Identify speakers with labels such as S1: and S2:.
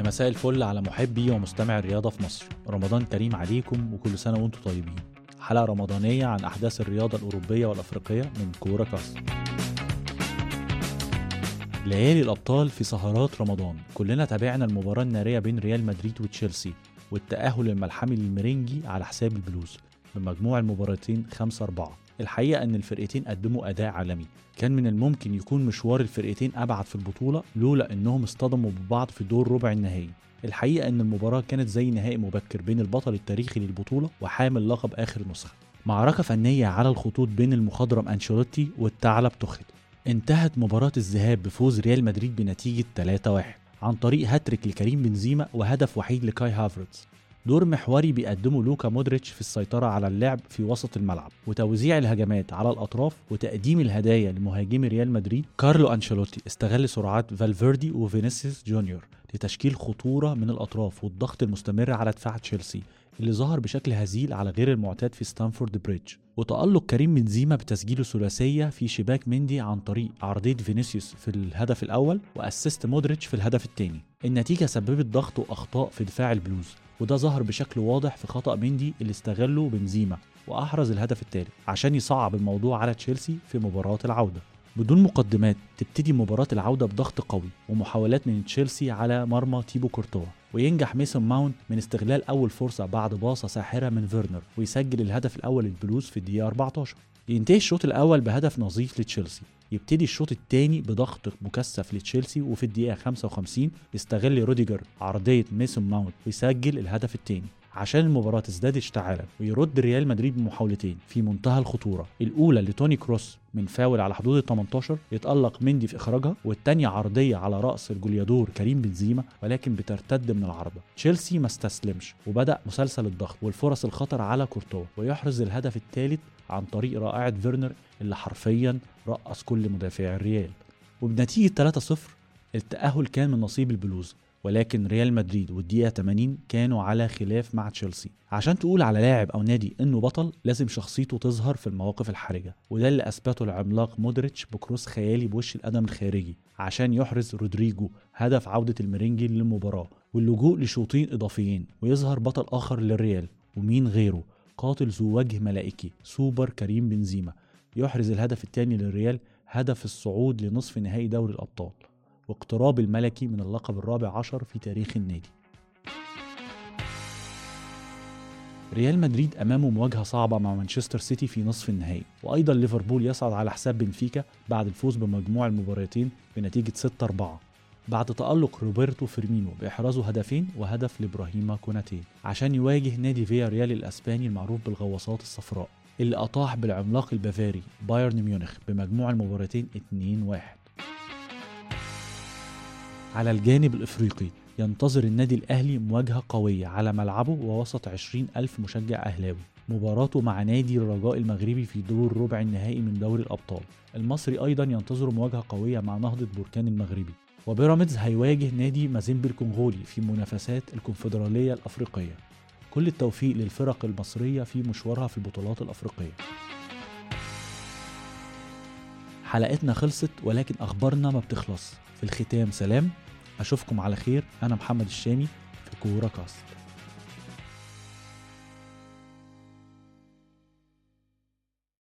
S1: يا مساء الفل على محبي ومستمعي الرياضة في مصر. رمضان كريم عليكم وكل سنة وأنتم طيبين. حلقة رمضانية عن أحداث الرياضة الأوروبية والأفريقية من كورة كاست ليالي الأبطال في سهرات رمضان. كلنا تابعنا المباراة النارية بين ريال مدريد وتشيلسي والتأهل الملحمي للمرنجي على حساب البلوز. بمجموع المباراتين 5 4 الحقيقة أن الفرقتين قدموا أداء عالمي. كان من الممكن يكون مشوار الفرقتين أبعد في البطولة لولا أنهم اصطدموا ببعض في دور ربع النهائي. الحقيقة أن المباراة كانت زي نهائي مبكر بين البطل التاريخي للبطولة وحامل لقب آخر نسخة. معركة فنية على الخطوط بين المخضرم أنشيلوتي والثعلب توخيل. انتهت مباراة الذهاب بفوز ريال مدريد بنتيجة 3-1 عن طريق هاتريك لكريم بنزيما وهدف وحيد لكاي هافرتز. دور محوري بيقدمه لوكا مودريتش في السيطرة على اللعب في وسط الملعب وتوزيع الهجمات على الأطراف وتقديم الهدايا لمهاجمي ريال مدريد. كارلو أنشيلوتي استغل سرعات فالفيردي وفينيسيوس جونيور لتشكيل خطورة من الأطراف والضغط المستمر على دفاع تشيلسي. اللي ظهر بشكل هزيل على غير المعتاد في ستانفورد بريدج. وتألق كريم بنزيما بتسجيله ثلاثية في شباك مندي عن طريق عرضية فينيسيوس في الهدف الأول و assist مودريتش في الهدف الثاني. النتيجة سببت ضغط وأخطاء في دفاع البلوز وده ظهر بشكل واضح في خطأ مندي اللي استغله بنزيما وأحرز الهدف الثالث عشان يصعب الموضوع على تشيلسي في مباراة العودة. بدون مقدمات تبتدي مباراة العودة بضغط قوي ومحاولات من تشيلسي على مرمى تيبو كورتوا وينجح ميسون ماونت من استغلال أول فرصة بعد باصة ساحرة من فيرنر ويسجل الهدف الأول للبلوز في الدقيقة 14 ينتهي الشوط الأول بهدف نظيف لتشيلسي يبتدي الشوط الثاني بضغط مكثف لتشيلسي وفي الدقيقة 55 يستغل روديجر عرضية ميسون ماونت ويسجل الهدف الثاني. عشان المباراة تزداد اشتعالا ويرد ريال مدريد بمحاولتين في منتهى الخطورة. الأولى لتوني كروس من فاول على حدود ال 18 يتألق مندي في إخراجها والتانية عرضية على رأس الجوليادور كريم بنزيما ولكن بترتد من العارضة تشيلسي ما استسلمش وبدأ مسلسل الضغط والفرص الخطر على كورتوا ويحرز الهدف الثالث عن طريق رائعة فيرنر اللي حرفيا رقص كل مدافعي الريال. وبنتيجة 3-0 التأهل كان من نصيب البلوز. ولكن ريال مدريد والدقيقة 80 كانوا على خلاف مع تشيلسي. عشان تقول على لاعب أو نادي إنه بطل لازم شخصيته تظهر في المواقف الحرجة وده اللي أثبته العملاق مودريتش ب cross خيالي بوش القدم الخارجي عشان يحرز رودريجو هدف عودة المرنجي للمباراة واللجوء لشوطين إضافيين ويظهر بطل آخر للريال ومين غيره؟ قاتل ذو وجه ملائكي سوبر كريم بنزيما يحرز الهدف الثاني للريال هدف الصعود لنصف نهائي دوري الأبطال. واقتراب الملكي من اللقب الرابع عشر في تاريخ النادي. ريال مدريد أمامه مواجهة صعبة مع مانشستر سيتي في نصف النهائي وأيضا ليفربول يصعد على حساب بنفيكا بعد الفوز بمجموع المباراتين بنتيجة 6-4 بعد تألق روبرتو فيرمينو بإحرازه هدفين وهدف لإبراهيم كوناتي عشان يواجه نادي فيا ريال الأسباني المعروف بالغواصات الصفراء اللي أطاح بالعملاق البافاري بايرن ميونخ بمجموع المباراتين 2-1 على الجانب الإفريقي ينتظر النادي الأهلي مواجهة قوية على ملعبه ووسط 20 ألف مشجع أهلاوي. مباراته مع نادي الرجاء المغربي في دور ربع النهائي من دوري الأبطال. المصري أيضا ينتظر مواجهة قوية مع نهضة بركان المغربي. وبيراميدز هيواجه نادي مازيمبي الكونغولي في منافسات الكونفدرالية الأفريقية. كل التوفيق للفرق المصرية في مشوارها في البطولات الأفريقية. حلقتنا خلصت ولكن أخبارنا ما بتخلص. في الختام سلام أشوفكم على خير. أنا محمد الشامي في كورة كاست.